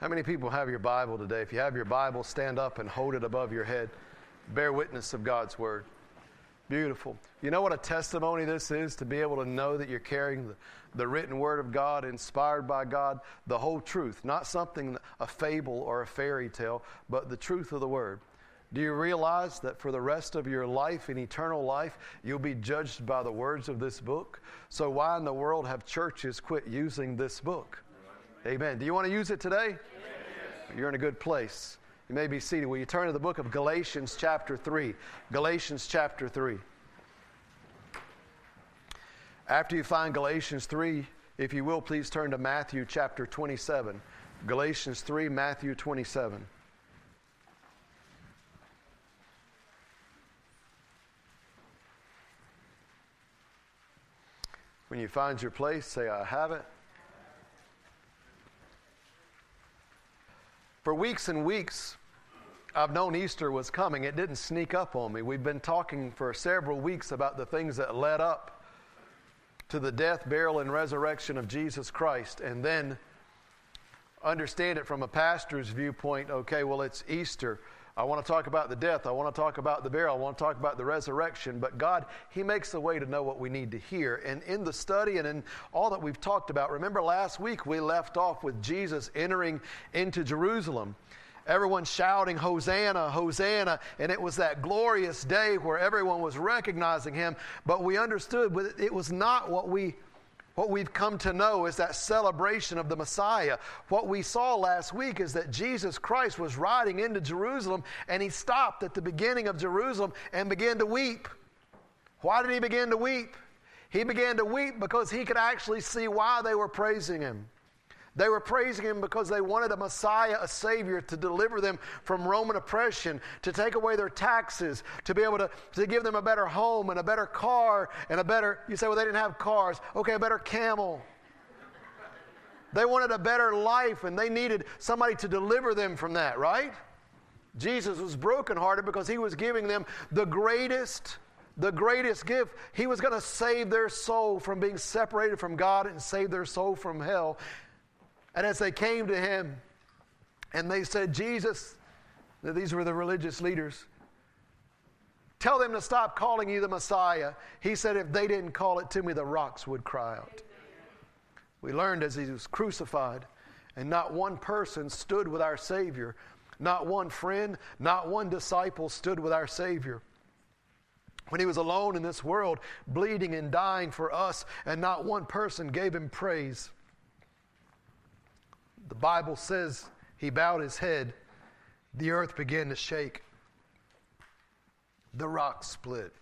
How many people have your Bible today? If you have your Bible, stand up and hold it above your head. Bear witness of God's Word. Beautiful. You know what a testimony this is to be able to know that you're carrying the, the written Word of God, inspired by God, the whole truth, not something, a fable or a fairy tale, but the truth of the Word. Do you realize that for the rest of your life, in eternal life, you'll be judged by the words of this book? So, why in the world have churches quit using this book? Amen. Do you want to use it today? Yes. You're in a good place. You may be seated. Will you turn to the book of Galatians, chapter 3? Galatians, chapter 3. After you find Galatians 3, if you will, please turn to Matthew, chapter 27. Galatians 3, Matthew 27. When you find your place, say, I have it. For weeks and weeks, I've known Easter was coming. It didn't sneak up on me. We've been talking for several weeks about the things that led up to the death, burial, and resurrection of Jesus Christ. And then understand it from a pastor's viewpoint okay, well, it's Easter. I want to talk about the death. I want to talk about the burial. I want to talk about the resurrection. But God, He makes a way to know what we need to hear. And in the study and in all that we've talked about, remember last week we left off with Jesus entering into Jerusalem. Everyone shouting, Hosanna, Hosanna. And it was that glorious day where everyone was recognizing Him. But we understood it was not what we what we've come to know is that celebration of the Messiah. What we saw last week is that Jesus Christ was riding into Jerusalem and he stopped at the beginning of Jerusalem and began to weep. Why did he begin to weep? He began to weep because he could actually see why they were praising him. They were praising him because they wanted a Messiah, a Savior, to deliver them from Roman oppression, to take away their taxes, to be able to, to give them a better home and a better car and a better, you say, well, they didn't have cars. Okay, a better camel. They wanted a better life and they needed somebody to deliver them from that, right? Jesus was brokenhearted because he was giving them the greatest the greatest gift. He was going to save their soul from being separated from God and save their soul from hell. And as they came to him and they said, Jesus, these were the religious leaders, tell them to stop calling you the Messiah. He said, if they didn't call it to me, the rocks would cry out. We learned as he was crucified, and not one person stood with our Savior. Not one friend, not one disciple stood with our Savior. When he was alone in this world, bleeding and dying for us, and not one person gave him praise. The Bible says he bowed his head, the earth began to shake, the rock split,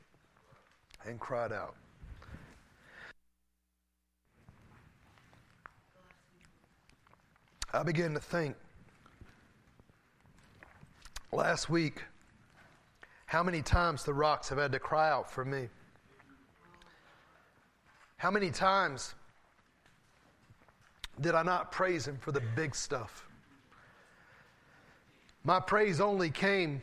and cried out. I began to think last week how many times the rocks have had to cry out for me. How many times did I not praise Him for the big stuff? My praise only came,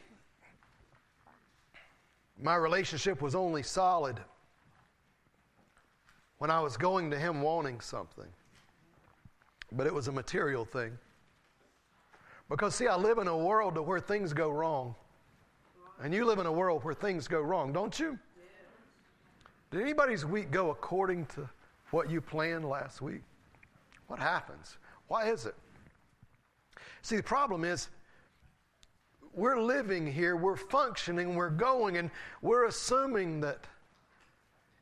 my relationship was only solid when I was going to Him wanting something. But it was a material thing. Because, see, I live in a world where things go wrong. And you live in a world where things go wrong, don't you? Did anybody's week go according to what you planned last week? What happens? Why is it? See, the problem is we're living here, we're functioning, we're going, and we're assuming that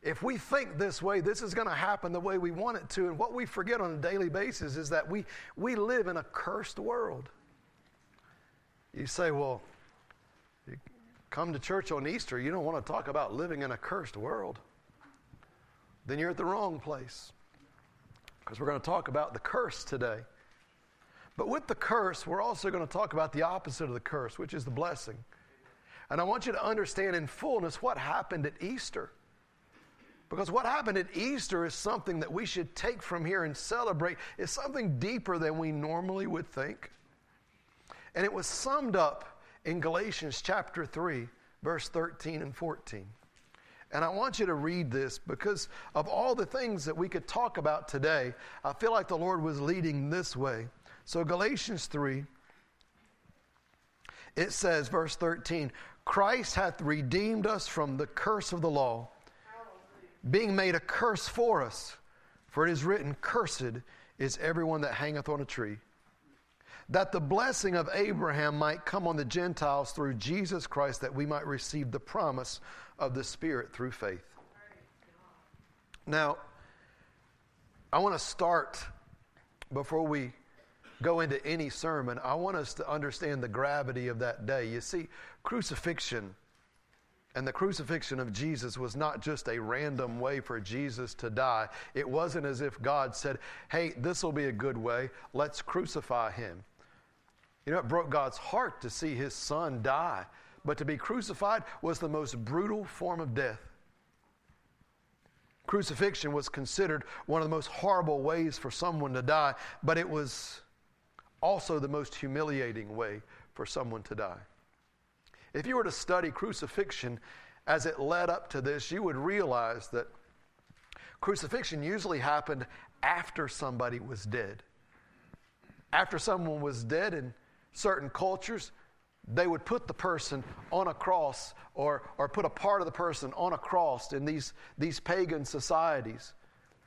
if we think this way, this is going to happen the way we want it to. And what we forget on a daily basis is that we, we live in a cursed world. You say, well, you come to church on Easter, you don't want to talk about living in a cursed world. Then you're at the wrong place because we're going to talk about the curse today. But with the curse, we're also going to talk about the opposite of the curse, which is the blessing. And I want you to understand in fullness what happened at Easter. Because what happened at Easter is something that we should take from here and celebrate. It's something deeper than we normally would think. And it was summed up in Galatians chapter 3, verse 13 and 14. And I want you to read this because of all the things that we could talk about today, I feel like the Lord was leading this way So, Galatians 3, it says, verse 13, Christ hath redeemed us from the curse of the law, being made a curse for us. For it is written, Cursed is everyone that hangeth on a tree. That the blessing of Abraham might come on the Gentiles through Jesus Christ, that we might receive the promise of the Spirit through faith. Now, I want to start before we go into any sermon. I want us to understand the gravity of that day. You see, crucifixion and the crucifixion of Jesus was not just a random way for Jesus to die. It wasn't as if God said, hey, this will be a good way, let's crucify him. You know, it broke God's heart to see his son die, but to be crucified was the most brutal form of death. Crucifixion was considered one of the most horrible ways for someone to die, but it was also the most humiliating way for someone to die. If you were to study crucifixion as it led up to this, you would realize that crucifixion usually happened after somebody was dead. After someone was dead in certain cultures, they would put the person on a cross or, or put a part of the person on a cross in these, these pagan societies.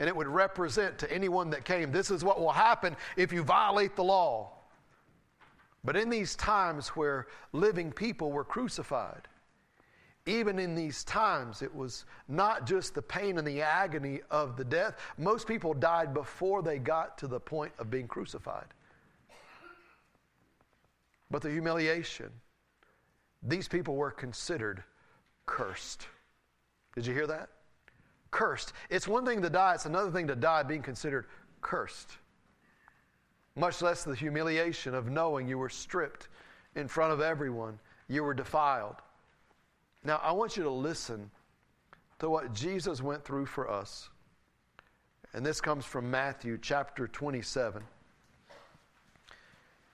And it would represent to anyone that came this is what will happen if you violate the law. But in these times where living people were crucified, even in these times, it was not just the pain and the agony of the death. Most people died before they got to the point of being crucified. But the humiliation, these people were considered cursed. Did you hear that? Cursed. It's one thing to die, it's another thing to die being considered cursed much less the humiliation of knowing you were stripped in front of everyone, you were defiled. Now, I want you to listen to what Jesus went through for us. And this comes from Matthew chapter 27.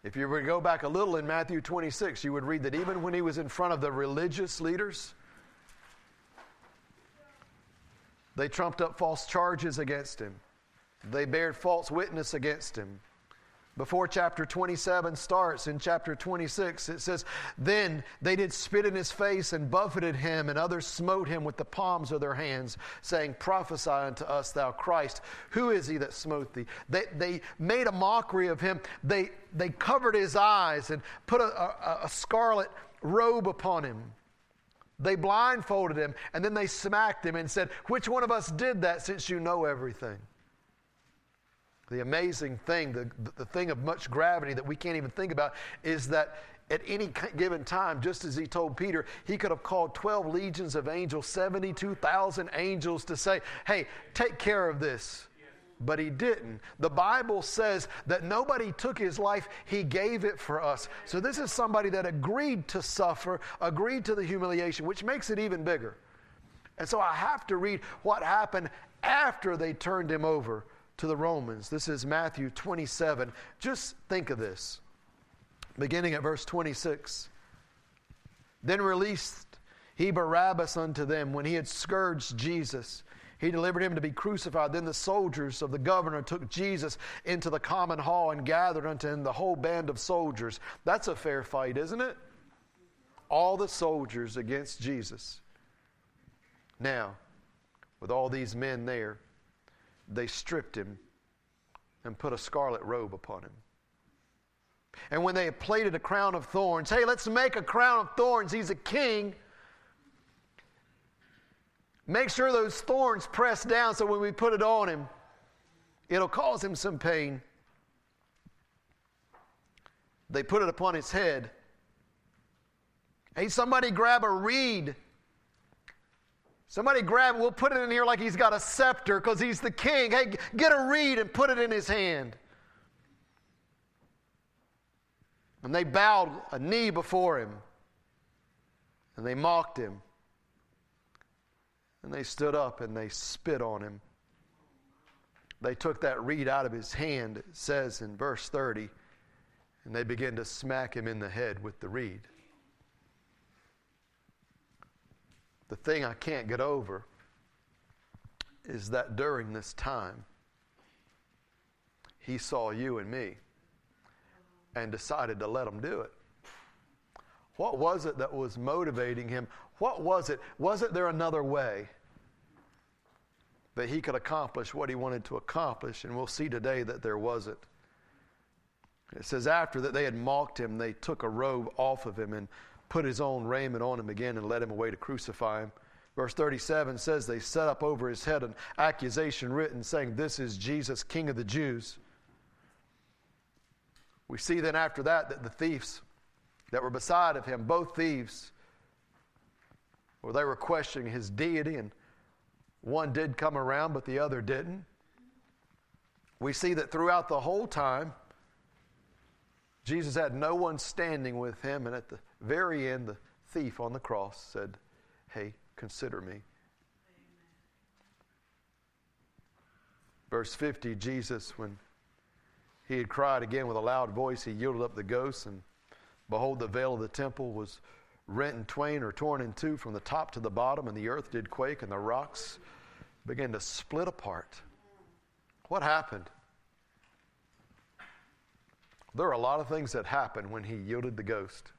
If you were to go back a little in Matthew 26, you would read that even when he was in front of the religious leaders, they trumped up false charges against him. They bared false witness against him. Before chapter 27 starts, in chapter 26, it says, Then they did spit in his face and buffeted him, and others smote him with the palms of their hands, saying, Prophesy unto us, thou Christ. Who is he that smote thee? They, they made a mockery of him. They, they covered his eyes and put a, a, a scarlet robe upon him. They blindfolded him, and then they smacked him and said, Which one of us did that since you know everything? The amazing thing, the, the thing of much gravity that we can't even think about, is that at any given time, just as he told Peter, he could have called 12 legions of angels, 72,000 angels to say, hey, take care of this. But he didn't. The Bible says that nobody took his life, he gave it for us. So this is somebody that agreed to suffer, agreed to the humiliation, which makes it even bigger. And so I have to read what happened after they turned him over to the Romans. This is Matthew 27. Just think of this. Beginning at verse 26. Then released he Barabbas unto them when he had scourged Jesus. He delivered him to be crucified. Then the soldiers of the governor took Jesus into the common hall and gathered unto him the whole band of soldiers. That's a fair fight, isn't it? All the soldiers against Jesus. Now, with all these men there, they stripped him and put a scarlet robe upon him. And when they had plaited a crown of thorns, hey, let's make a crown of thorns. He's a king. Make sure those thorns press down so when we put it on him, it'll cause him some pain. They put it upon his head. Hey, somebody grab a reed Somebody grab. We'll put it in here like he's got a scepter because he's the king. Hey, get a reed and put it in his hand. And they bowed a knee before him. And they mocked him. And they stood up and they spit on him. They took that reed out of his hand, it says in verse 30, and they began to smack him in the head with the reed. The thing I can't get over is that during this time, he saw you and me. and decided to let him do it. What was it that was motivating him? What was it? Wasn't there another way that he could accomplish what he wanted to accomplish? And we'll see today that there wasn't. It says, after that they had mocked him, they took a robe off of him and put his own raiment on him again and led him away to crucify him. Verse 37 says, They set up over his head an accusation written, saying, This is Jesus, King of the Jews. We see then after that that the thieves that were beside of him, both thieves, well, they were questioning his deity, and one did come around, but the other didn't. We see that throughout the whole time, Jesus had no one standing with him, and at the very end, the thief on the cross said, Hey, consider me. Verse 50 Jesus, when he had cried again with a loud voice, he yielded up the ghost, and behold, the veil of the temple was rent in twain or torn in two from the top to the bottom, and the earth did quake, and the rocks began to split apart. What happened? There are a lot of things that happened when he yielded the ghost.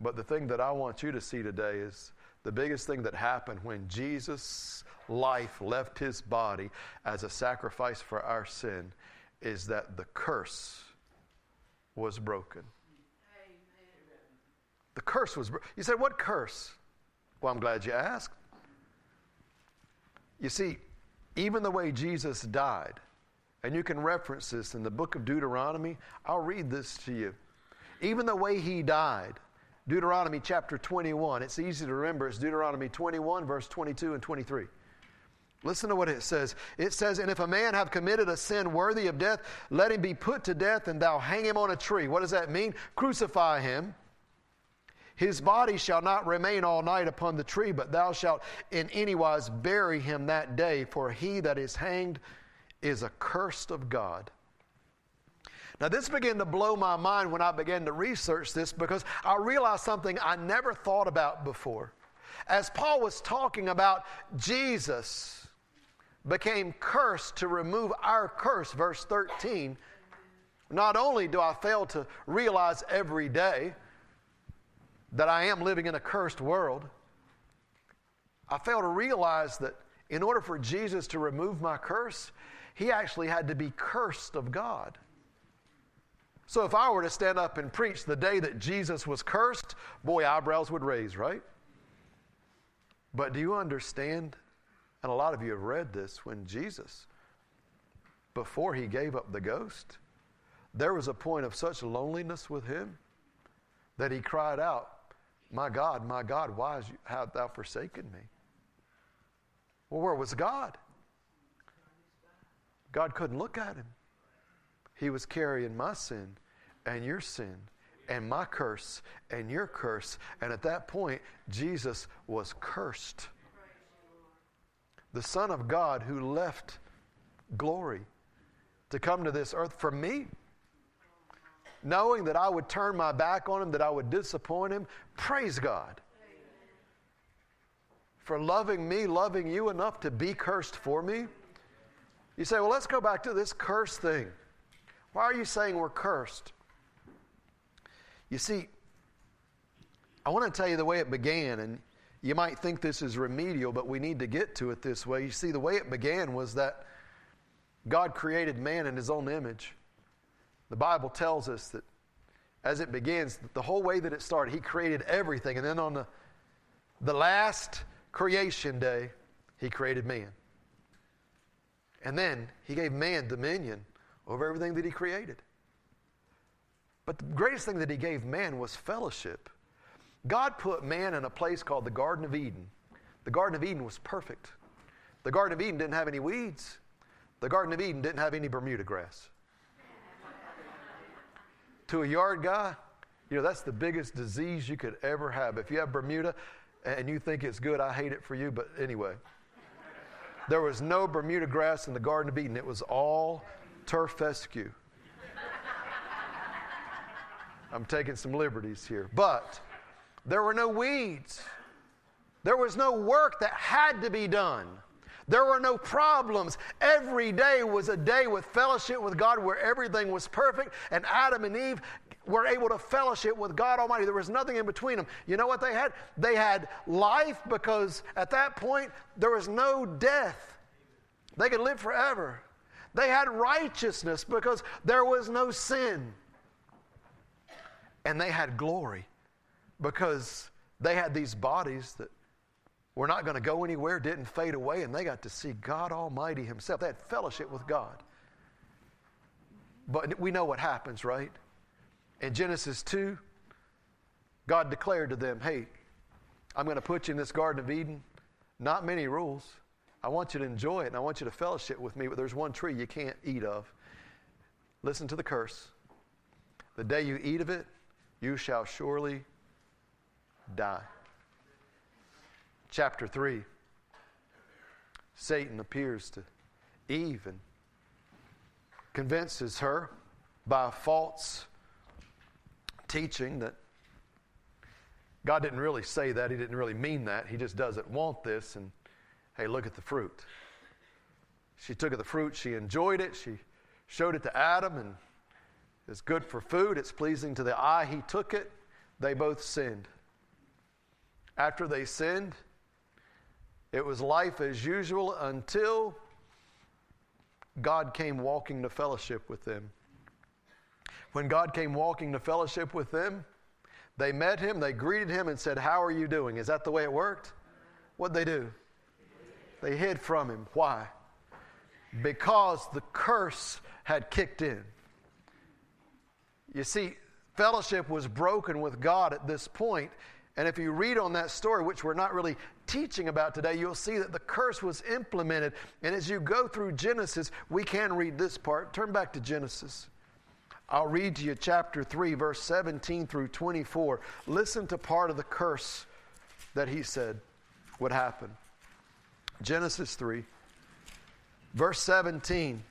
But the thing that I want you to see today is the biggest thing that happened when Jesus' life left his body as a sacrifice for our sin is that the curse was broken. The curse was. Broken. You said, what curse? Well, I'm glad you asked. You see, even the way Jesus died, and you can reference this in the book of Deuteronomy, I'll read this to you. Even the way he died, Deuteronomy chapter 21, it's easy to remember. It's Deuteronomy 21, verse 22 and 23. Listen to what it says. It says, And if a man have committed a sin worthy of death, let him be put to death, and thou hang him on a tree. What does that mean? Crucify him. His body shall not remain all night upon the tree, but thou shalt in any wise bury him that day, for he that is hanged is accursed of God. Now, this began to blow my mind when I began to research this because I realized something I never thought about before. As Paul was talking about Jesus became cursed to remove our curse, verse 13, not only do I fail to realize every day that I am living in a cursed world, I fail to realize that in order for Jesus to remove my curse, he actually had to be cursed of God. So if I were to stand up and preach the day that Jesus was cursed, boy, eyebrows would raise, right? But do you understand? And a lot of you have read this when Jesus, before he gave up the ghost, there was a point of such loneliness with him that he cried out, My God, my God, why hast thou forsaken me? Well, where was God? God couldn't look at him. He was carrying my sin and your sin and my curse and your curse. And at that point, Jesus was cursed. The Son of God who left glory to come to this earth for me, knowing that I would turn my back on him, that I would disappoint him. Praise God for loving me, loving you enough to be cursed for me. You say, well, let's go back to this curse thing. Why are you saying we're cursed? You see, I want to tell you the way it began, and you might think this is remedial, but we need to get to it this way. You see, the way it began was that God created man in his own image. The Bible tells us that as it begins, the whole way that it started, he created everything, and then on the, the last creation day, he created man. And then he gave man dominion over everything that he created. But the greatest thing that he gave man was fellowship. God put man in a place called the Garden of Eden. The Garden of Eden was perfect. The Garden of Eden didn't have any weeds. The Garden of Eden didn't have any Bermuda grass. to a yard guy, you know, that's the biggest disease you could ever have. If you have Bermuda and you think it's good, I hate it for you, but anyway. There was no Bermuda grass in the Garden of Eden. It was all turf fescue. I'm taking some liberties here. But there were no weeds. There was no work that had to be done. There were no problems. Every day was a day with fellowship with God where everything was perfect, and Adam and Eve were able to fellowship with God Almighty. There was nothing in between them. You know what they had? They had life because at that point there was no death. They could live forever. They had righteousness because there was no sin. And they had glory because they had these bodies that were not going to go anywhere, didn't fade away, and they got to see God Almighty Himself. They had fellowship with God. But we know what happens, right? In Genesis 2, God declared to them, Hey, I'm going to put you in this Garden of Eden. Not many rules. I want you to enjoy it and I want you to fellowship with me, but there's one tree you can't eat of. Listen to the curse. The day you eat of it, you shall surely die. Chapter 3 Satan appears to Eve and convinces her by false teaching that God didn't really say that. He didn't really mean that. He just doesn't want this. And hey, look at the fruit. She took the fruit. She enjoyed it. She showed it to Adam, and it's good for food. It's pleasing to the eye. He took it. They both sinned. After they sinned, it was life as usual until God came walking to fellowship with them. When God came walking to fellowship with them, they met him, they greeted him, and said, How are you doing? Is that the way it worked? What'd they do? They hid from him. Why? Because the curse had kicked in. You see, fellowship was broken with God at this point, and if you read on that story, which we're not really teaching about today, you'll see that the curse was implemented. And as you go through Genesis, we can read this part. Turn back to Genesis. I'll read to you chapter 3, verse 17 through 24. Listen to part of the curse that he said would happen. Genesis 3, verse 17.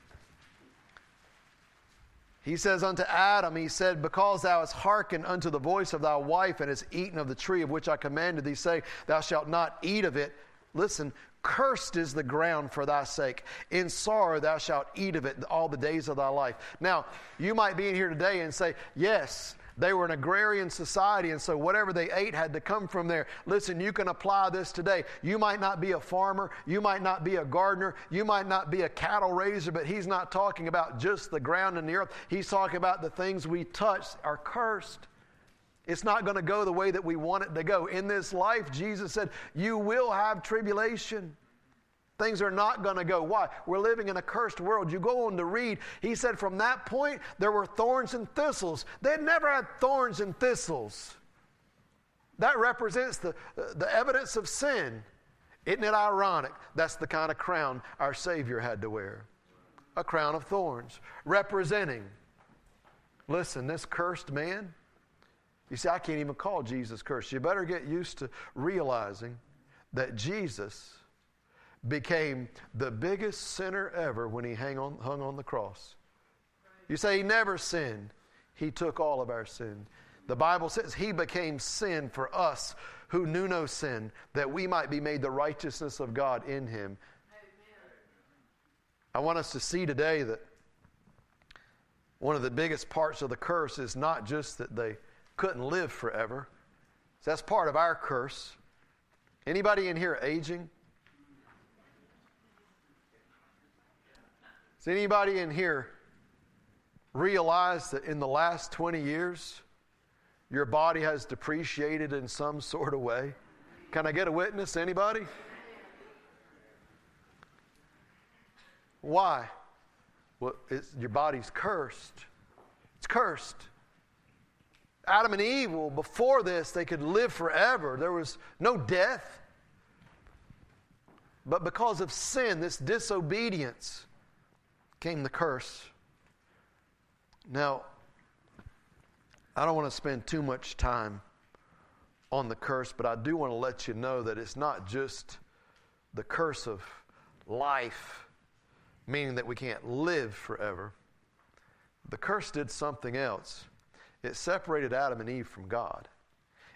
He says unto Adam, He said, Because thou hast hearkened unto the voice of thy wife and hast eaten of the tree of which I commanded thee, say, Thou shalt not eat of it. Listen, cursed is the ground for thy sake. In sorrow thou shalt eat of it all the days of thy life. Now, you might be in here today and say, Yes, they were an agrarian society, and so whatever they ate had to come from there. Listen, you can apply this today. You might not be a farmer, you might not be a gardener, you might not be a cattle raiser, but he's not talking about just the ground and the earth. He's talking about the things we touch are cursed. It's not going to go the way that we want it to go. In this life, Jesus said, You will have tribulation. Things are not going to go. Why? We're living in a cursed world. You go on to read, he said, from that point, there were thorns and thistles. They never had thorns and thistles. That represents the, the evidence of sin. Isn't it ironic? That's the kind of crown our Savior had to wear a crown of thorns, representing. Listen, this cursed man, you see, I can't even call Jesus cursed. You better get used to realizing that Jesus became the biggest sinner ever when he hung on, hung on the cross. You say he never sinned. He took all of our sin. The Bible says he became sin for us who knew no sin, that we might be made the righteousness of God in him. I want us to see today that one of the biggest parts of the curse is not just that they couldn't live forever. That's part of our curse. Anybody in here aging? Does anybody in here realize that in the last 20 years, your body has depreciated in some sort of way? Can I get a witness? Anybody? Why? Well, your body's cursed. It's cursed. Adam and Eve, well, before this, they could live forever. There was no death. But because of sin, this disobedience, came the curse. Now, I don't want to spend too much time on the curse, but I do want to let you know that it's not just the curse of life, meaning that we can't live forever. The curse did something else. It separated Adam and Eve from God.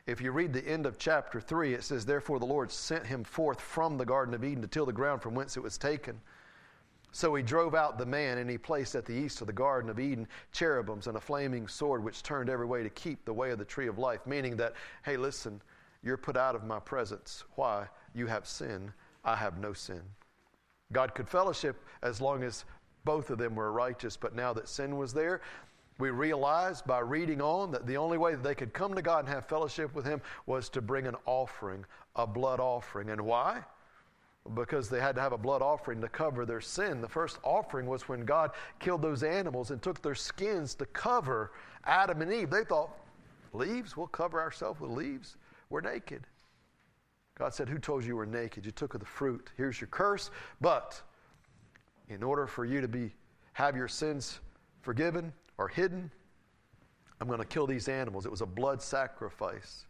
If you read the end of chapter 3, it says, Therefore the Lord sent him forth from the Garden of Eden to till the ground from whence it was taken. So he drove out the man, and he placed at the east of the Garden of Eden cherubims and a flaming sword which turned every way to keep the way of the tree of life. Meaning that, hey, listen, you're put out of my presence. Why? You have sin. I have no sin. God could fellowship as long as both of them were righteous, but now that sin was there, we realized by reading on that the only way that they could come to God and have fellowship with Him was to bring an offering, a blood offering. And why? Because they had to have a blood offering to cover their sin. The first offering was when God killed those animals and took their skins to cover Adam and Eve. They thought, leaves? We'll cover ourselves with leaves. We're naked. God said, Who told you you were naked? You took of the fruit. Here's your curse. But in order for you to be have your sins forgiven, are hidden. I'm going to kill these animals. It was a blood sacrifice.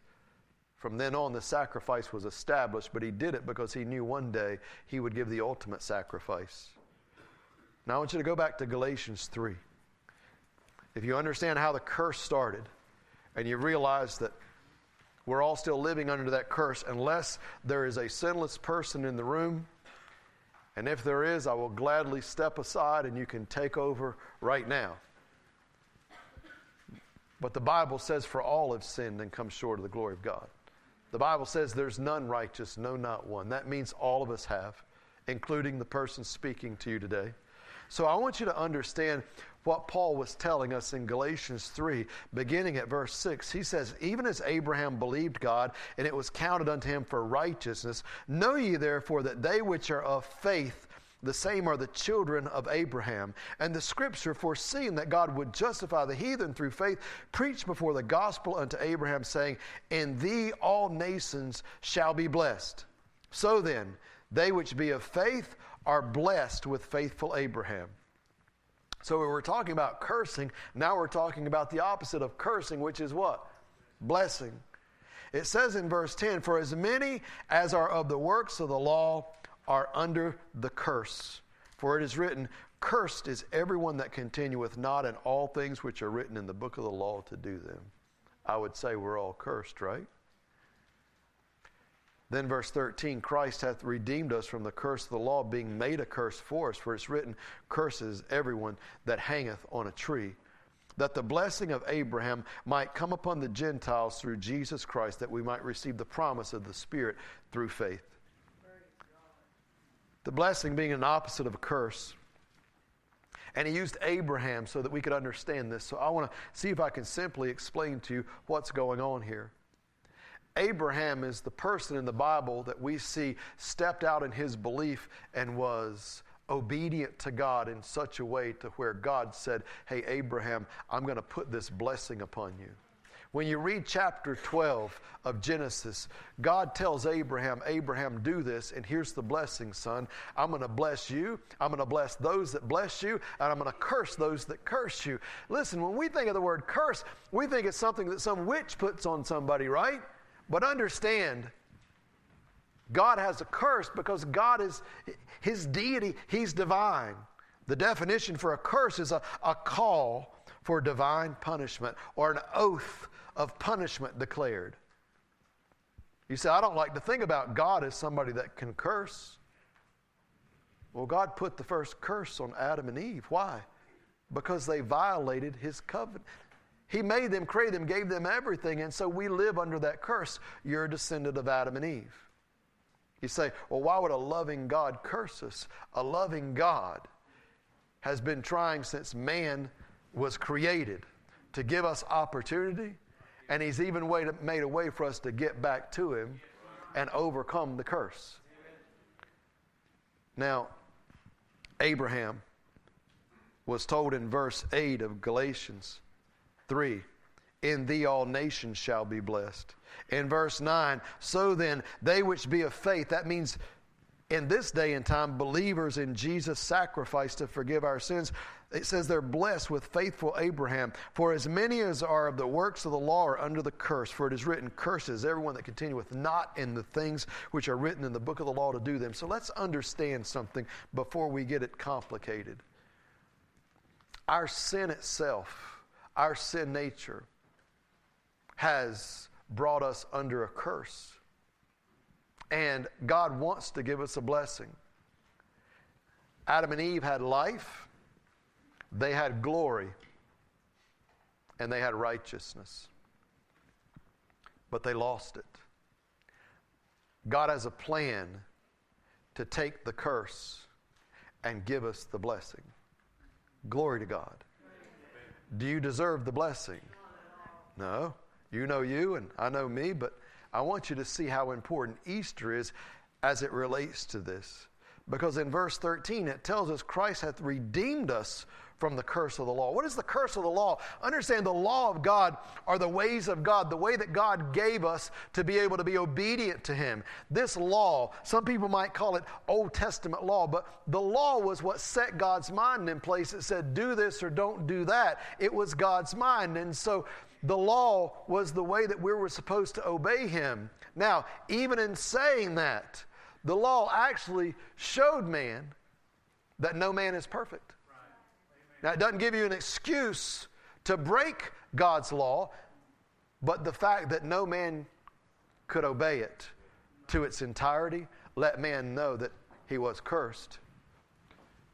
From then on, the sacrifice was established, but he did it because he knew one day he would give the ultimate sacrifice. Now, I want you to go back to Galatians 3. If you understand how the curse started, and you realize that we're all still living under that curse unless there is a sinless person in the room. And if there is, I will gladly step aside and you can take over right now. But the Bible says, For all have sinned and come short of the glory of God. The Bible says there's none righteous, no, not one. That means all of us have, including the person speaking to you today. So I want you to understand what Paul was telling us in Galatians 3, beginning at verse 6. He says, Even as Abraham believed God, and it was counted unto him for righteousness, know ye therefore that they which are of faith, the same are the children of Abraham. And the scripture, foreseeing that God would justify the heathen through faith, preached before the gospel unto Abraham, saying, In thee all nations shall be blessed. So then, they which be of faith are blessed with faithful Abraham. So we were talking about cursing. Now we're talking about the opposite of cursing, which is what? Blessing. It says in verse 10 For as many as are of the works of the law, are under the curse. For it is written, Cursed is everyone that continueth not in all things which are written in the book of the law to do them. I would say we're all cursed, right? Then, verse 13 Christ hath redeemed us from the curse of the law, being made a curse for us. For it's written, Curses everyone that hangeth on a tree. That the blessing of Abraham might come upon the Gentiles through Jesus Christ, that we might receive the promise of the Spirit through faith. The blessing being an opposite of a curse. And he used Abraham so that we could understand this. So I want to see if I can simply explain to you what's going on here. Abraham is the person in the Bible that we see stepped out in his belief and was obedient to God in such a way to where God said, Hey, Abraham, I'm going to put this blessing upon you. When you read chapter 12 of Genesis, God tells Abraham, Abraham, do this, and here's the blessing, son. I'm going to bless you. I'm going to bless those that bless you, and I'm going to curse those that curse you. Listen, when we think of the word curse, we think it's something that some witch puts on somebody, right? But understand, God has a curse because God is His deity, He's divine. The definition for a curse is a, a call for divine punishment or an oath of punishment declared. You say, I don't like to think about God as somebody that can curse. Well, God put the first curse on Adam and Eve. Why? Because they violated his covenant. He made them, created them, gave them everything, and so we live under that curse. You're a descendant of Adam and Eve. You say, well, why would a loving God curse us? A loving God has been trying since man was created to give us opportunity and He's even made a way for us to get back to Him and overcome the curse. Now, Abraham was told in verse 8 of Galatians 3 In thee all nations shall be blessed. In verse 9, so then, they which be of faith, that means in this day and time, believers in Jesus' sacrifice to forgive our sins, it says they're blessed with faithful Abraham. For as many as are of the works of the law are under the curse, for it is written, Curses everyone that continueth not in the things which are written in the book of the law to do them. So let's understand something before we get it complicated. Our sin itself, our sin nature, has brought us under a curse. And God wants to give us a blessing. Adam and Eve had life, they had glory, and they had righteousness. But they lost it. God has a plan to take the curse and give us the blessing. Glory to God. Do you deserve the blessing? No. You know you, and I know me, but I want you to see how important Easter is as it relates to this. Because in verse 13, it tells us Christ hath redeemed us from the curse of the law. What is the curse of the law? Understand the law of God are the ways of God, the way that God gave us to be able to be obedient to Him. This law, some people might call it Old Testament law, but the law was what set God's mind in place. It said, do this or don't do that. It was God's mind. And so the law was the way that we were supposed to obey Him. Now, even in saying that, the law actually showed man that no man is perfect. Now, it doesn't give you an excuse to break God's law, but the fact that no man could obey it to its entirety let man know that he was cursed.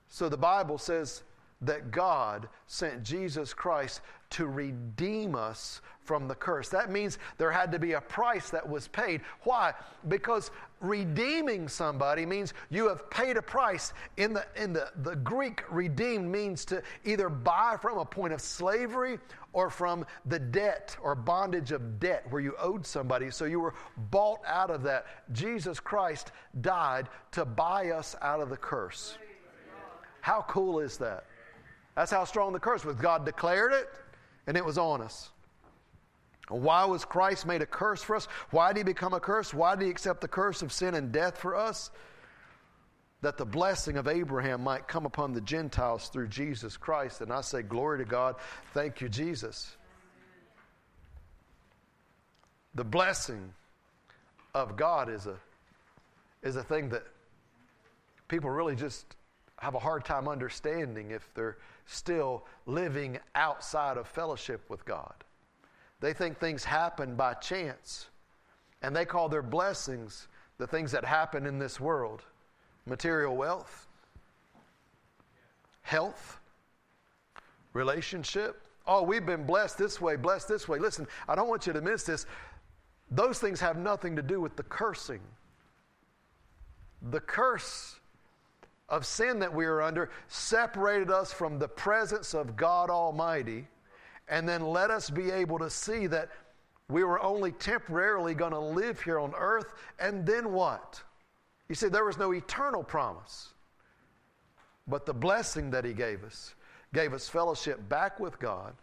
So the Bible says that God sent Jesus Christ to redeem us from the curse. That means there had to be a price that was paid. Why? Because redeeming somebody means you have paid a price. In the, in the, the Greek, redeemed means to either buy from a point of slavery or from the debt or bondage of debt where you owed somebody. So you were bought out of that. Jesus Christ died to buy us out of the curse. How cool is that? That's how strong the curse was. God declared it, and it was on us. Why was Christ made a curse for us? Why did he become a curse? Why did he accept the curse of sin and death for us? That the blessing of Abraham might come upon the Gentiles through Jesus Christ. And I say, Glory to God. Thank you, Jesus. The blessing of God is a, is a thing that people really just have a hard time understanding if they're still living outside of fellowship with God. They think things happen by chance, and they call their blessings the things that happen in this world material wealth, health, relationship. Oh, we've been blessed this way, blessed this way. Listen, I don't want you to miss this. Those things have nothing to do with the cursing. The curse of sin that we are under separated us from the presence of God Almighty and then let us be able to see that we were only temporarily going to live here on earth, and then what? You see, there was no eternal promise. But the blessing that He gave us gave us fellowship back with God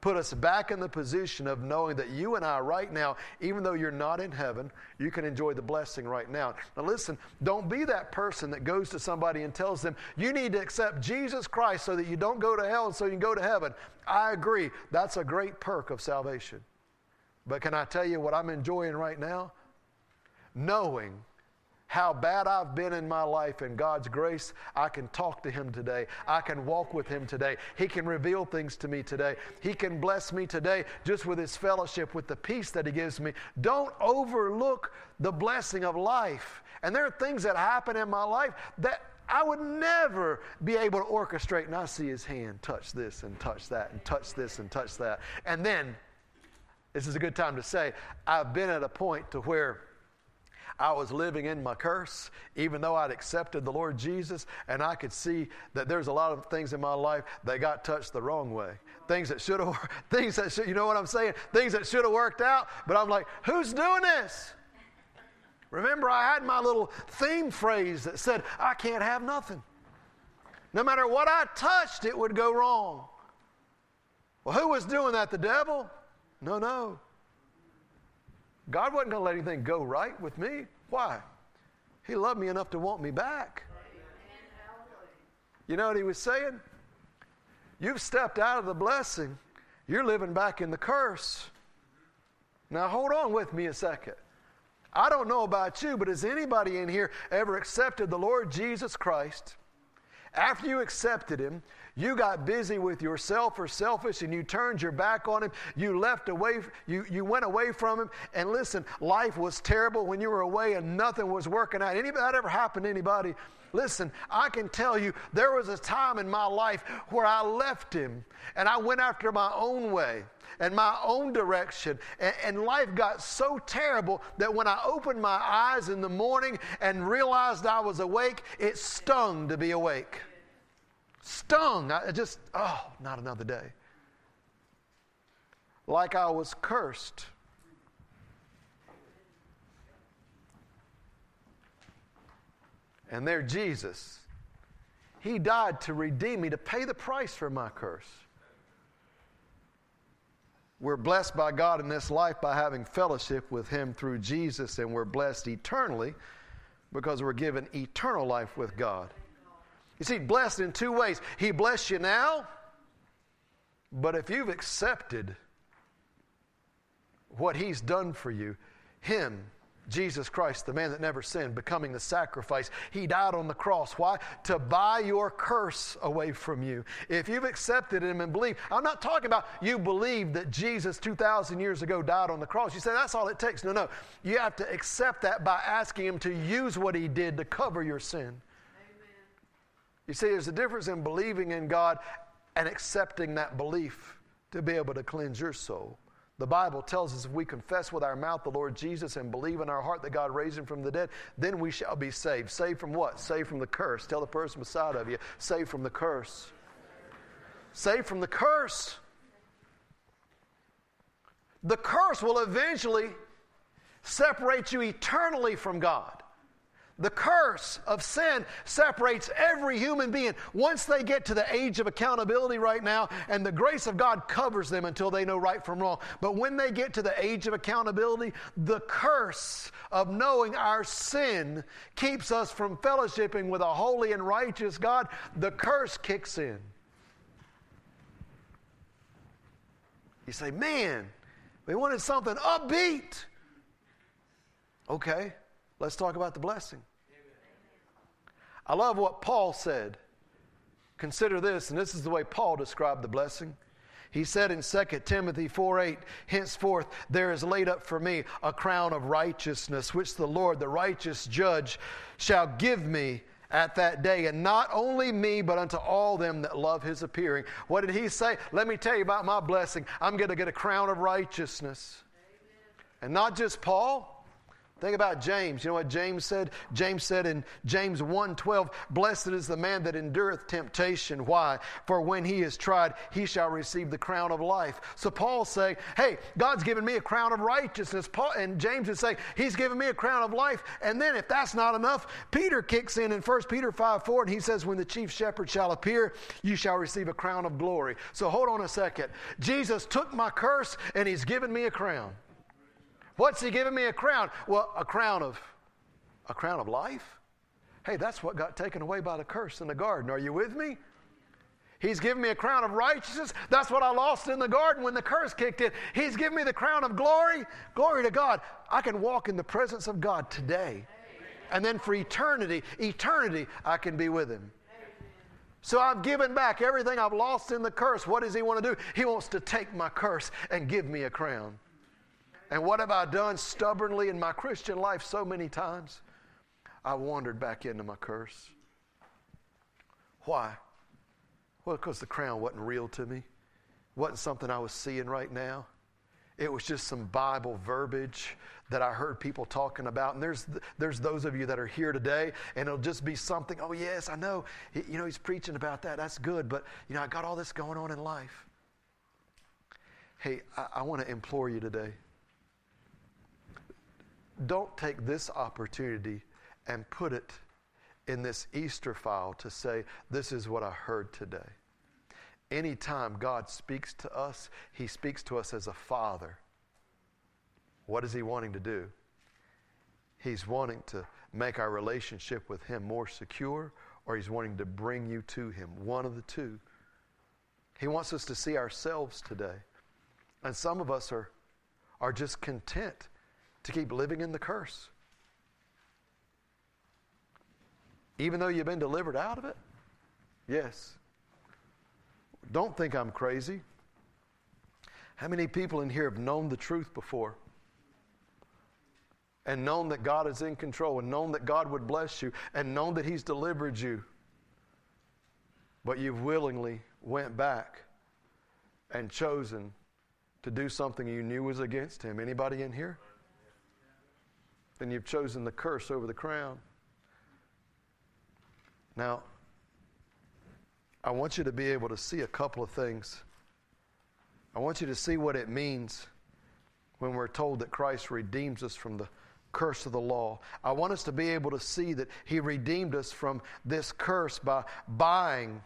put us back in the position of knowing that you and I, right now, even though you're not in heaven, you can enjoy the blessing right now. Now, listen, don't be that person that goes to somebody and tells them, you need to accept Jesus Christ so that you don't go to hell and so you can go to heaven. I agree. That's a great perk of salvation. But can I tell you what I'm enjoying right now? Knowing how bad I've been in my life in God's grace, I can talk to Him today. I can walk with Him today. He can reveal things to me today. He can bless me today just with His fellowship, with the peace that He gives me. Don't overlook the blessing of life. And there are things that happen in my life that I would never be able to orchestrate. And I see His hand touch this and touch that and touch this and touch that. And then, this is a good time to say, I've been at a point to where I was living in my curse, even though I'd accepted the Lord Jesus, and I could see that there's a lot of things in my life that got touched the wrong way. Things that should have, things that should, you know what I'm saying? Things that should have worked out, but I'm like, who's doing this? Remember, I had my little theme phrase that said, I can't have nothing. No matter what I touched, it would go wrong. Well, who was doing that? The devil? No, no. God wasn't going to let anything go right with me. Why? He loved me enough to want me back. You know what he was saying? You've stepped out of the blessing, you're living back in the curse. Now, hold on with me a second. I don't know about you, but has anybody in here ever accepted the Lord Jesus Christ? After you accepted him, You got busy with yourself or selfish and you turned your back on him. You left away, you, you went away from him. And listen, life was terrible when you were away and nothing was working out. Anybody that ever happened to anybody? Listen, I can tell you there was a time in my life where I left him and I went after my own way and my own direction. And, and, life got so terrible that when I opened my eyes in the morning and realized I was awake, it stung to be awake stung. I just, oh, not another day. Like I was cursed. And there, Jesus, He died to redeem me, to pay the price for my curse. We're blessed by God in this life by having fellowship with Him through Jesus, and we're blessed eternally because we're given eternal life with God. You see, blessed in two ways. He blessed you now, but if you've accepted what He's done for you, Him, Jesus Christ, the man that never sinned, becoming the sacrifice. He died on the cross. Why? To buy your curse away from you. If you've accepted Him and believe, I'm not talking about you believe that Jesus 2,000 years ago died on the cross. You say that's all it takes. No, no. You have to accept that by asking Him to use what He did to cover your sin. You see, there's a difference in believing in God and accepting that belief to be able to cleanse your soul. The Bible tells us if we confess with our mouth the Lord Jesus and believe in our heart that God raised him from the dead, then we shall be saved. Saved from what? Saved from the curse. Tell the person beside of you, saved from the curse. Saved from the curse. The curse will eventually separate you eternally from God. The curse of sin separates every human being once they get to the age of accountability right now, and the grace of God covers them until they know right from wrong. But when they get to the age of accountability, the curse of knowing our sin keeps us from fellowshipping with a holy and righteous God. The curse kicks in. You say, man, we wanted something upbeat. Okay, let's talk about the blessing. I love what Paul said. Consider this, and this is the way Paul described the blessing. He said in 2 Timothy 4 8, Henceforth there is laid up for me a crown of righteousness, which the Lord, the righteous judge, shall give me at that day, and not only me, but unto all them that love his appearing. What did he say? Let me tell you about my blessing. I'm going to get a crown of righteousness. Amen. And not just Paul. Think about James. You know what James said? James said in James 1:12, "Blessed is the man that endureth temptation. Why? For when he is tried, he shall receive the crown of life." So Paul's saying, "Hey, God's given me a crown of righteousness." Paul, and James is saying, "He's given me a crown of life." And then if that's not enough, Peter kicks in in 1 Peter 5:4 and he says, "When the chief shepherd shall appear, you shall receive a crown of glory." So hold on a second. Jesus took my curse and he's given me a crown. What's he giving me a crown? Well, a crown of a crown of life. Hey, that's what got taken away by the curse in the garden. Are you with me? He's given me a crown of righteousness. That's what I lost in the garden when the curse kicked in. He's given me the crown of glory. Glory to God. I can walk in the presence of God today. And then for eternity, eternity, I can be with Him. So I've given back everything I've lost in the curse. What does He want to do? He wants to take my curse and give me a crown. And what have I done stubbornly in my Christian life so many times? I wandered back into my curse. Why? Well, because the crown wasn't real to me. It wasn't something I was seeing right now. It was just some Bible verbiage that I heard people talking about. And there's, there's those of you that are here today, and it'll just be something, oh, yes, I know. You know, he's preaching about that. That's good. But, you know, I got all this going on in life. Hey, I, I want to implore you today don't take this opportunity and put it in this Easter file to say, This is what I heard today. Anytime God speaks to us, He speaks to us as a father. What is He wanting to do? He's wanting to make our relationship with Him more secure, or He's wanting to bring you to Him. One of the two. He wants us to see ourselves today. And some of us are, are just content to keep living in the curse. Even though you've been delivered out of it? Yes. Don't think I'm crazy. How many people in here have known the truth before? And known that God is in control, and known that God would bless you, and known that He's delivered you. But you've willingly went back and chosen to do something you knew was against Him. Anybody in here? Then you've chosen the curse over the crown. Now, I want you to be able to see a couple of things. I want you to see what it means when we're told that Christ redeems us from the curse of the law. I want us to be able to see that He redeemed us from this curse by buying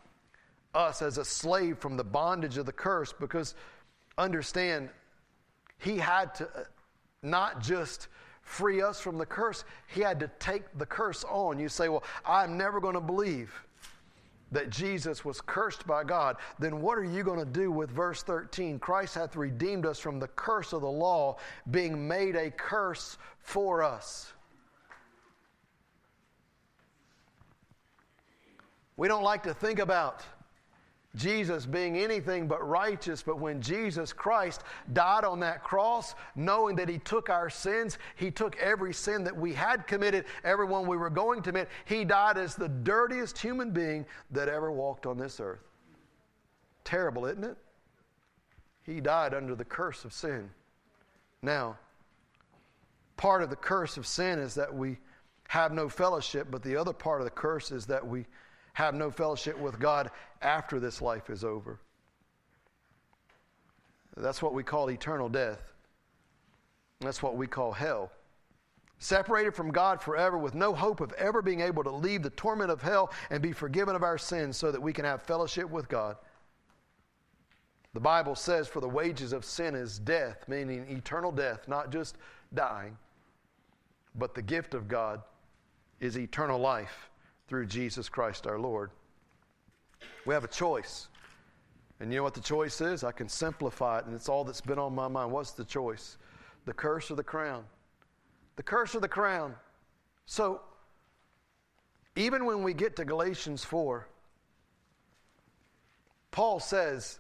us as a slave from the bondage of the curse because understand, He had to not just free us from the curse, He had to take the curse on. You say, Well, I'm never going to believe that Jesus was cursed by God, then what are you going to do with verse 13? Christ hath redeemed us from the curse of the law, being made a curse for us. We don't like to think about Jesus being anything but righteous, but when Jesus Christ died on that cross, knowing that He took our sins, He took every sin that we had committed, every one we were going to commit, He died as the dirtiest human being that ever walked on this earth. Terrible, isn't it? He died under the curse of sin. Now, part of the curse of sin is that we have no fellowship, but the other part of the curse is that we have no fellowship with God after this life is over. That's what we call eternal death. That's what we call hell. Separated from God forever with no hope of ever being able to leave the torment of hell and be forgiven of our sins so that we can have fellowship with God. The Bible says, For the wages of sin is death, meaning eternal death, not just dying, but the gift of God is eternal life through Jesus Christ our Lord. We have a choice. And you know what the choice is? I can simplify it, and it's all that's been on my mind. What's the choice? The curse or the crown? The curse or the crown. So, even when we get to Galatians 4, Paul says,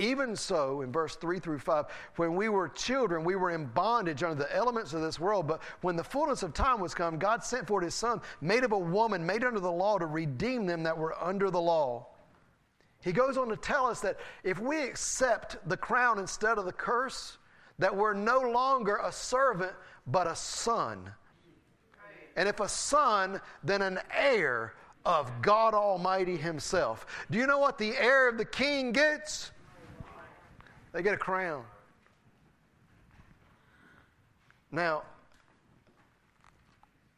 even so, in verse 3 through 5, when we were children, we were in bondage under the elements of this world. But when the fullness of time was come, God sent forth his Son, made of a woman, made under the law, to redeem them that were under the law. He goes on to tell us that if we accept the crown instead of the curse, that we're no longer a servant, but a son. And if a son, then an heir of God Almighty Himself. Do you know what the heir of the king gets? They get a crown. Now,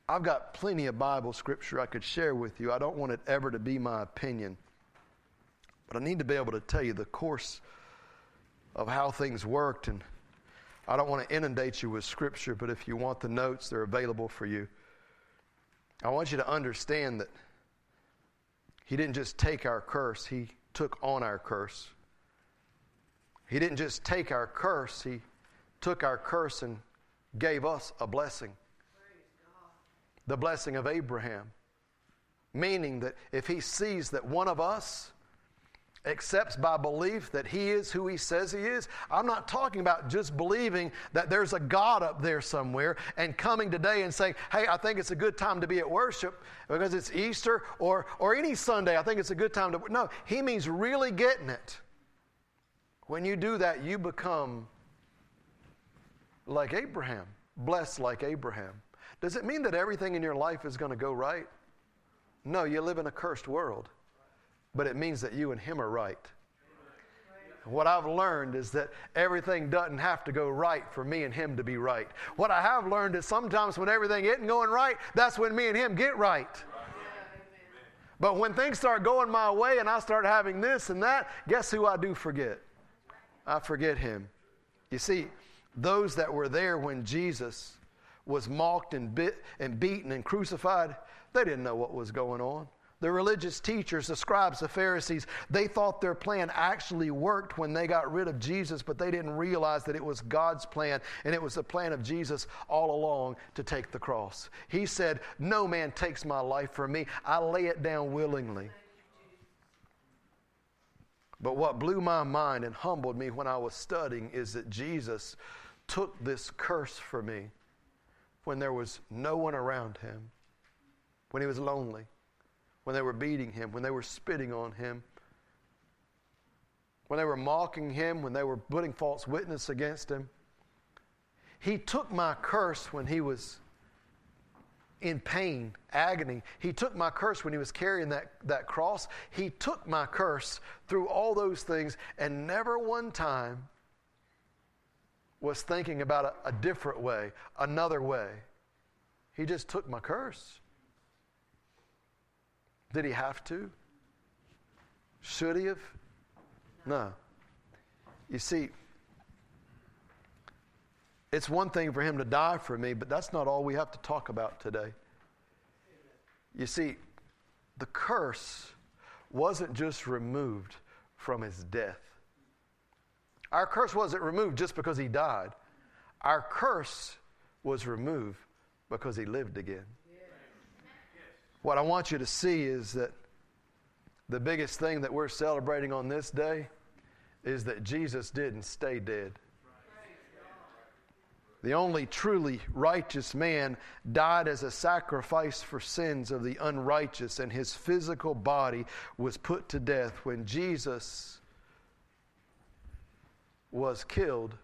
I've got plenty of Bible scripture I could share with you. I don't want it ever to be my opinion. But I need to be able to tell you the course of how things worked. And I don't want to inundate you with scripture, but if you want the notes, they're available for you. I want you to understand that He didn't just take our curse, He took on our curse. He didn't just take our curse, He took our curse and gave us a blessing. The blessing of Abraham. Meaning that if He sees that one of us accepts by belief that he is who he says he is. I'm not talking about just believing that there's a God up there somewhere and coming today and saying, hey, I think it's a good time to be at worship because it's Easter or, or any Sunday. I think it's a good time to. No, he means really getting it. When you do that, you become like Abraham, blessed like Abraham. Does it mean that everything in your life is going to go right? No, you live in a cursed world, but it means that you and Him are right. What I've learned is that everything doesn't have to go right for me and Him to be right. What I have learned is sometimes when everything isn't going right, that's when me and Him get right. But when things start going my way and I start having this and that, guess who I do forget? I forget him. You see, those that were there when Jesus was mocked and, bit, and beaten and crucified, they didn't know what was going on. The religious teachers, the scribes, the Pharisees, they thought their plan actually worked when they got rid of Jesus, but they didn't realize that it was God's plan and it was the plan of Jesus all along to take the cross. He said, No man takes my life from me, I lay it down willingly. But what blew my mind and humbled me when I was studying is that Jesus took this curse for me when there was no one around him, when he was lonely, when they were beating him, when they were spitting on him, when they were mocking him, when they were putting false witness against him. He took my curse when he was in pain, agony. He took my curse when he was carrying that, that cross. He took my curse through all those things, and never one time was thinking about a, a different way, another way. He just took my curse. Did he have to? Should he have? No. You see, it's one thing for him to die for me, but that's not all we have to talk about today. You see, the curse wasn't just removed from his death. Our curse wasn't removed just because he died. Our curse was removed because he lived again. What I want you to see is that the biggest thing that we're celebrating on this day is that Jesus didn't stay dead. The only truly righteous man died as a sacrifice for sins of the unrighteous, and his physical body was put to death. When Jesus was killed,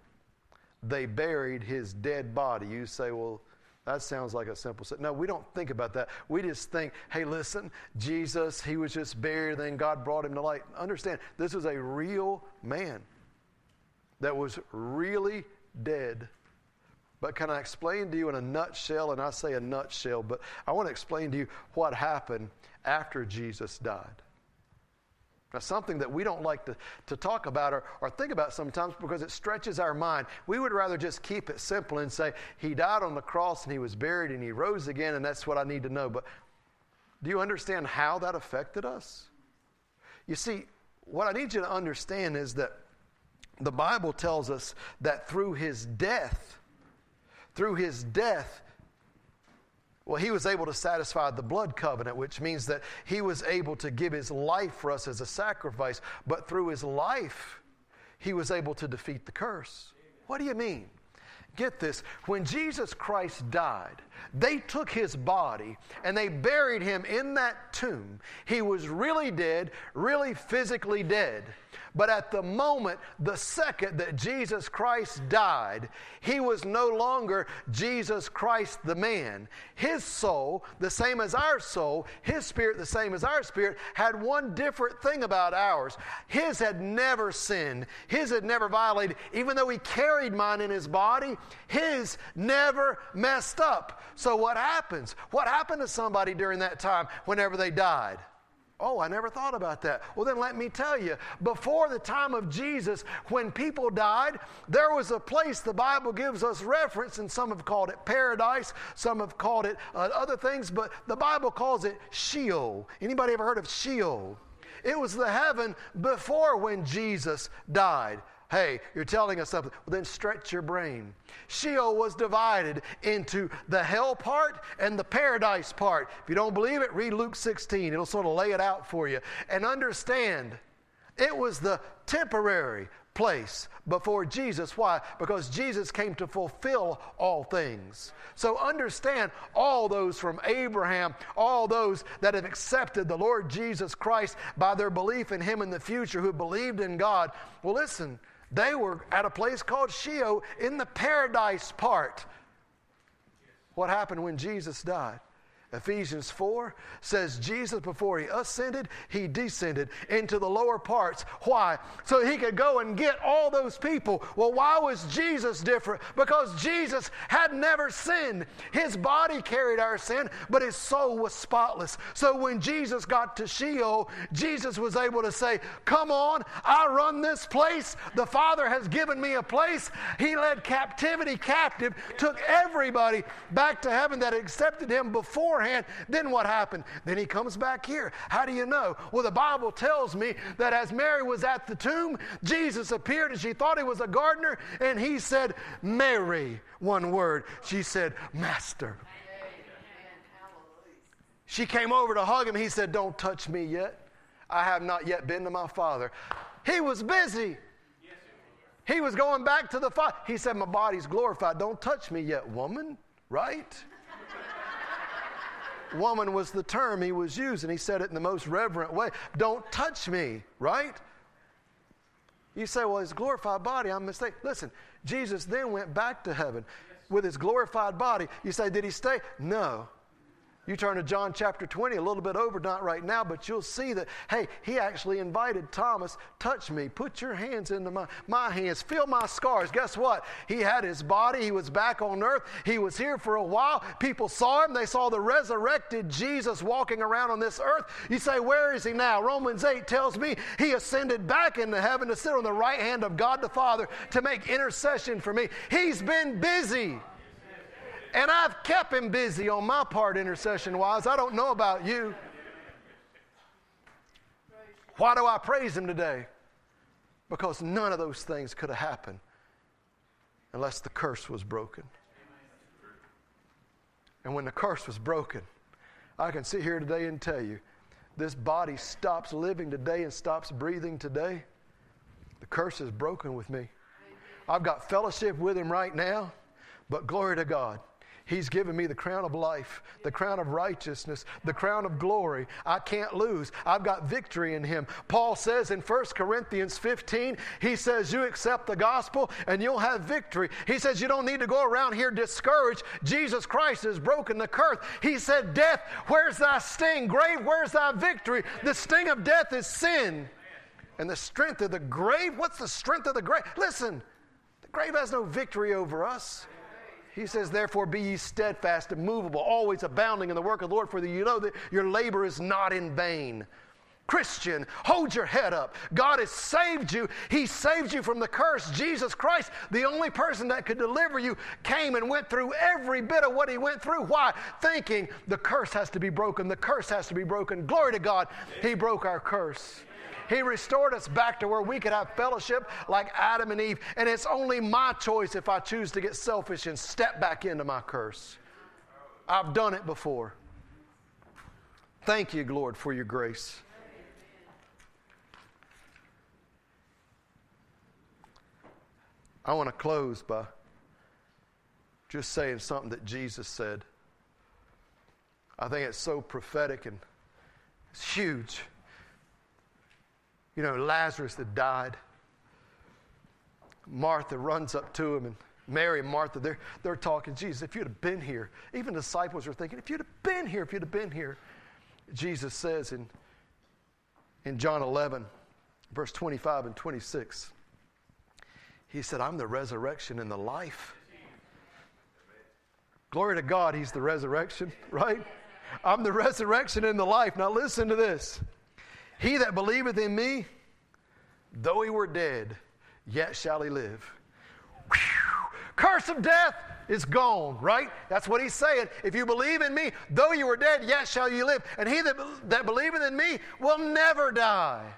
they buried his dead body. You say, well, that sounds like a simple set. No, we don't think about that. We just think, hey, listen, Jesus, he was just buried, then God brought him to light. Understand, this was a real man that was really dead but can I explain to you in a nutshell? And I say a nutshell, but I want to explain to you what happened after Jesus died. Now, something that we don't like to, to talk about or, or think about sometimes because it stretches our mind. We would rather just keep it simple and say, He died on the cross and He was buried and He rose again, and that's what I need to know. But do you understand how that affected us? You see, what I need you to understand is that the Bible tells us that through His death, through his death, well, he was able to satisfy the blood covenant, which means that he was able to give his life for us as a sacrifice. But through his life, he was able to defeat the curse. What do you mean? Get this. When Jesus Christ died, they took his body and they buried him in that tomb. He was really dead, really physically dead. But at the moment, the second that Jesus Christ died, he was no longer Jesus Christ the man. His soul, the same as our soul, his spirit, the same as our spirit, had one different thing about ours. His had never sinned, his had never violated. Even though he carried mine in his body, his never messed up. So, what happens? What happened to somebody during that time whenever they died? Oh, I never thought about that. Well, then let me tell you. Before the time of Jesus, when people died, there was a place the Bible gives us reference, and some have called it paradise, some have called it uh, other things, but the Bible calls it Sheol. Anybody ever heard of Sheol? It was the heaven before when Jesus died. Hey, you're telling us something. Well, then stretch your brain. Sheol was divided into the hell part and the paradise part. If you don't believe it, read Luke 16. It'll sort of lay it out for you. And understand, it was the temporary place before Jesus. Why? Because Jesus came to fulfill all things. So understand all those from Abraham, all those that have accepted the Lord Jesus Christ by their belief in Him in the future, who believed in God. Well, listen, they were at a place called Sheol in the paradise part. What happened when Jesus died? Ephesians 4 says Jesus, before he ascended, he descended into the lower parts. Why? So he could go and get all those people. Well, why was Jesus different? Because Jesus had never sinned. His body carried our sin, but his soul was spotless. So when Jesus got to Sheol, Jesus was able to say, Come on, I run this place. The Father has given me a place. He led captivity captive, took everybody back to heaven that accepted him before beforehand. Then what happened? Then he comes back here. How do you know? Well, the Bible tells me that as Mary was at the tomb, Jesus appeared and she thought he was a gardener, and he said, Mary, one word. She said, Master. She came over to hug him. He said, Don't touch me yet. I have not yet been to my Father. He was busy. He was going back to the Father. He said, My body's glorified. Don't touch me yet, woman. Right? Woman was the term he was using. He said it in the most reverent way. Don't touch me, right? You say, well, his glorified body, I'm mistaken. Listen, Jesus then went back to heaven with his glorified body. You say, did he stay? No. You turn to John chapter 20, a little bit over, not right now, but you'll see that, hey, he actually invited Thomas, touch me, put your hands into my, my hands, feel my scars. Guess what? He had his body, he was back on earth, he was here for a while. People saw him, they saw the resurrected Jesus walking around on this earth. You say, where is he now? Romans 8 tells me he ascended back into heaven to sit on the right hand of God the Father to make intercession for me. He's been busy. And I've kept him busy on my part, intercession wise. I don't know about you. Why do I praise him today? Because none of those things could have happened unless the curse was broken. And when the curse was broken, I can sit here today and tell you this body stops living today and stops breathing today. The curse is broken with me. I've got fellowship with him right now, but glory to God. He's given me the crown of life, the crown of righteousness, the crown of glory. I can't lose. I've got victory in Him. Paul says in 1 Corinthians 15, he says, You accept the gospel and you'll have victory. He says, You don't need to go around here discouraged. Jesus Christ has broken the curse. He said, Death, where's thy sting? Grave, where's thy victory? The sting of death is sin. And the strength of the grave, what's the strength of the grave? Listen, the grave has no victory over us. He says, Therefore, be ye steadfast, immovable, always abounding in the work of the Lord, for you know that your labor is not in vain. Christian, hold your head up. God has saved you. He saved you from the curse. Jesus Christ, the only person that could deliver you, came and went through every bit of what he went through. Why? Thinking the curse has to be broken. The curse has to be broken. Glory to God. He broke our curse. He restored us back to where we could have fellowship like Adam and Eve. And it's only my choice if I choose to get selfish and step back into my curse. I've done it before. Thank you, Lord, for your grace. I want to close by just saying something that Jesus said. I think it's so prophetic and it's huge. You know, Lazarus had died. Martha runs up to him, and Mary and Martha, they're, they're talking, Jesus, if you'd have been here, even disciples are thinking, if you'd have been here, if you'd have been here. Jesus says in, in John 11, verse 25 and 26, He said, I'm the resurrection and the life. Glory to God, He's the resurrection, right? I'm the resurrection and the life. Now listen to this. He that believeth in me, though he were dead, yet shall he live. Whew. Curse of death is gone, right? That's what he's saying. If you believe in me, though you were dead, yet shall you live. And he that, that believeth in me will never die.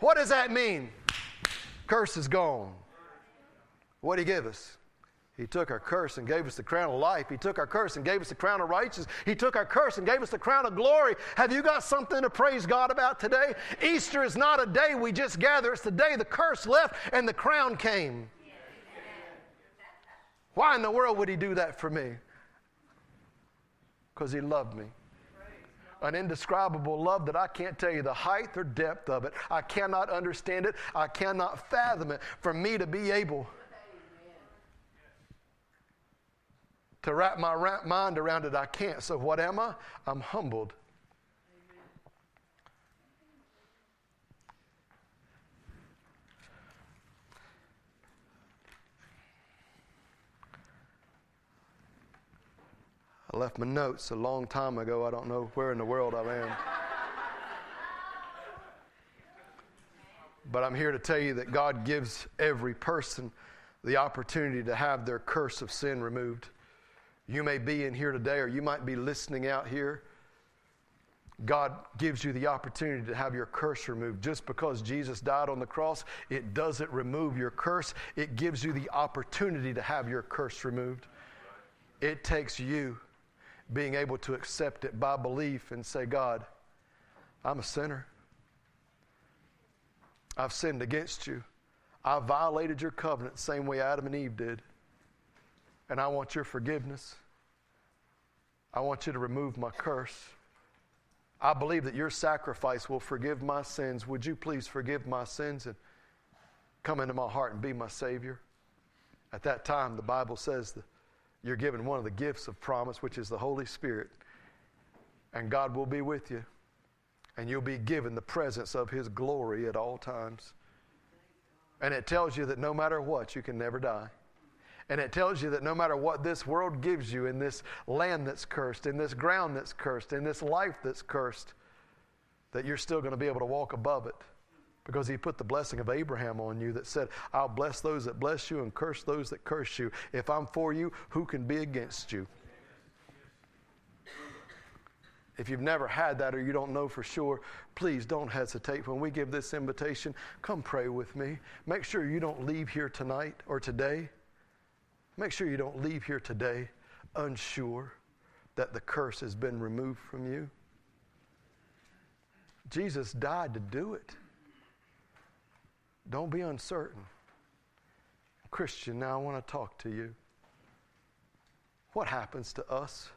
What does that mean? Curse is gone. What did he give us? He took our curse and gave us the crown of life. He took our curse and gave us the crown of righteousness. He took our curse and gave us the crown of glory. Have you got something to praise God about today? Easter is not a day we just gather, it's the day the curse left and the crown came. Why in the world would He do that for me? Because He loved me. An indescribable love that I can't tell you the height or depth of it. I cannot understand it. I cannot fathom it. For me to be able to wrap my mind around it, I can't. So, what am I? I'm humbled. I left my notes a long time ago. I don't know where in the world I am. but I'm here to tell you that God gives every person the opportunity to have their curse of sin removed. You may be in here today, or you might be listening out here. God gives you the opportunity to have your curse removed. Just because Jesus died on the cross, it doesn't remove your curse. It gives you the opportunity to have your curse removed. It takes you being able to accept it by belief and say, God, I'm a sinner. I've sinned against you. I've violated your covenant the same way Adam and Eve did. And I want your forgiveness. I want you to remove my curse. I believe that your sacrifice will forgive my sins. Would you please forgive my sins and come into my heart and be my Savior? At that time, the Bible says that you're given one of the gifts of promise, which is the Holy Spirit, and God will be with you, and you'll be given the presence of His glory at all times. And it tells you that no matter what, you can never die. And it tells you that no matter what this world gives you in this land that's cursed, in this ground that's cursed, in this life that's cursed, that you're still going to be able to walk above it because he put the blessing of Abraham on you that said, I'll bless those that bless you and curse those that curse you. If I'm for you, who can be against you? If you've never had that or you don't know for sure, please don't hesitate. When we give this invitation, come pray with me. Make sure you don't leave here tonight or today Make sure you don't leave here today unsure that the curse has been removed from you. Jesus died to do it. Don't be uncertain. Christian, now I want to talk to you. What happens to us?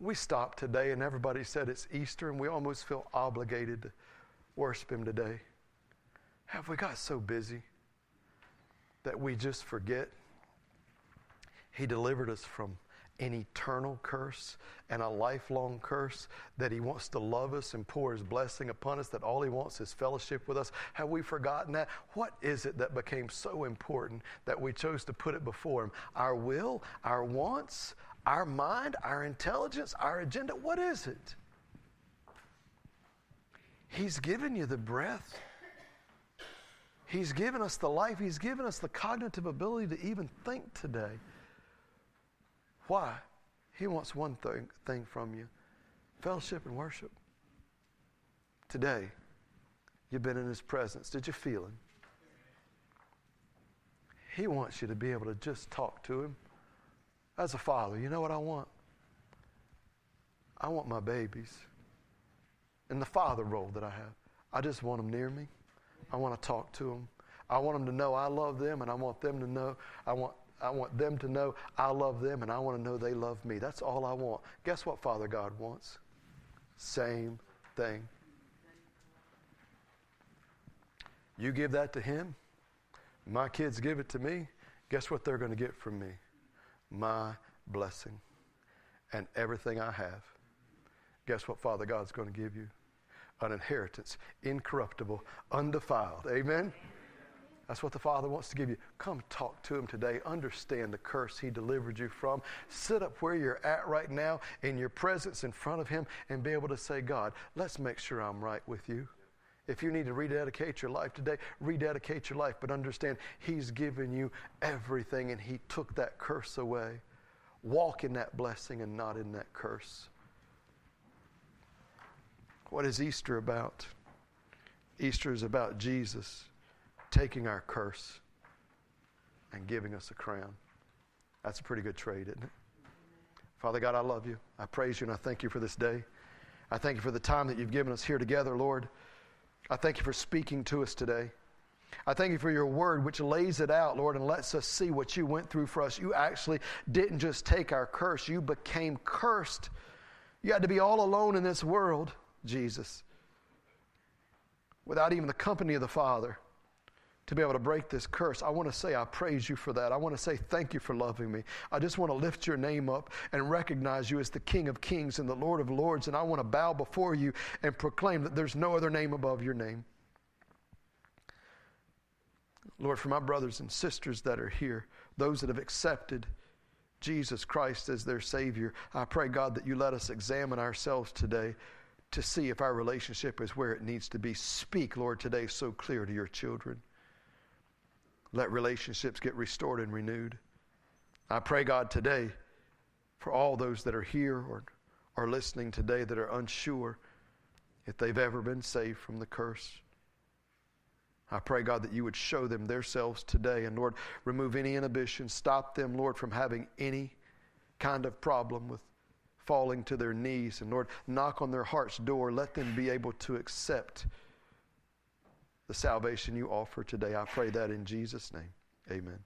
We stopped today and everybody said it's Easter and we almost feel obligated to worship Him today. Have we got so busy? That we just forget. He delivered us from an eternal curse and a lifelong curse, that He wants to love us and pour His blessing upon us, that all He wants is fellowship with us. Have we forgotten that? What is it that became so important that we chose to put it before Him? Our will, our wants, our mind, our intelligence, our agenda? What is it? He's given you the breath He's given us the life, He's given us the cognitive ability to even think today. Why? He wants one thing, thing from you fellowship and worship. Today, you've been in His presence. Did you feel Him? He wants you to be able to just talk to Him. As a father, you know what I want? I want my babies in the father role that I have. I just want them near me. I want to talk to them. I want them to know I love them, and I want them to know I want I want them to know I love them, and I want to know they love me. That's all I want. Guess what Father God wants? Same thing. You give that to Him, my kids give it to me. Guess what they're going to get from me? My blessing and everything I have. Guess what Father God's going to give you? An inheritance, incorruptible, undefiled. Amen? That's what the Father wants to give you. Come talk to Him today. Understand the curse He delivered you from. Sit up where you're at right now in your presence in front of Him and be able to say, God, let's make sure I'm right with you. If you need to rededicate your life today, rededicate your life, but understand He's given you everything and He took that curse away. Walk in that blessing and not in that curse. What is Easter about? Easter is about Jesus taking our curse and giving us a crown. That's a pretty good trade, isn't it? Father God, I love you. I praise you and I thank you for this day. I thank you for the time that you've given us here together, Lord. I thank you for speaking to us today. I thank you for your word, which lays it out, Lord, and lets us see what you went through for us. You actually didn't just take our curse, you became cursed. You had to be all alone in this world. Jesus without even the company of the Father to be able to break this curse. I want to say I praise you for that. I want to say thank you for loving me. I just want to lift your name up and recognize you as the King of Kings and the Lord of Lords. And I want to bow before you and proclaim that there's no other name above your name. Lord, for my brothers and sisters that are here, those that have accepted Jesus Christ as their Savior, I pray, God, that you let us examine ourselves today to see if our relationship is where it needs to be. Speak, Lord, today so clear to your children. Let relationships get restored and renewed. I pray, God, today for all those that are here or are listening today that are unsure if they've ever been saved from the curse. I pray, God, that you would show them themselves today. And Lord, remove any inhibition. Stop them, Lord, from having any kind of problem with falling to their knees. And Lord, knock on their heart's door. Let them be able to accept the salvation you offer today. I pray that in Jesus' name. Amen.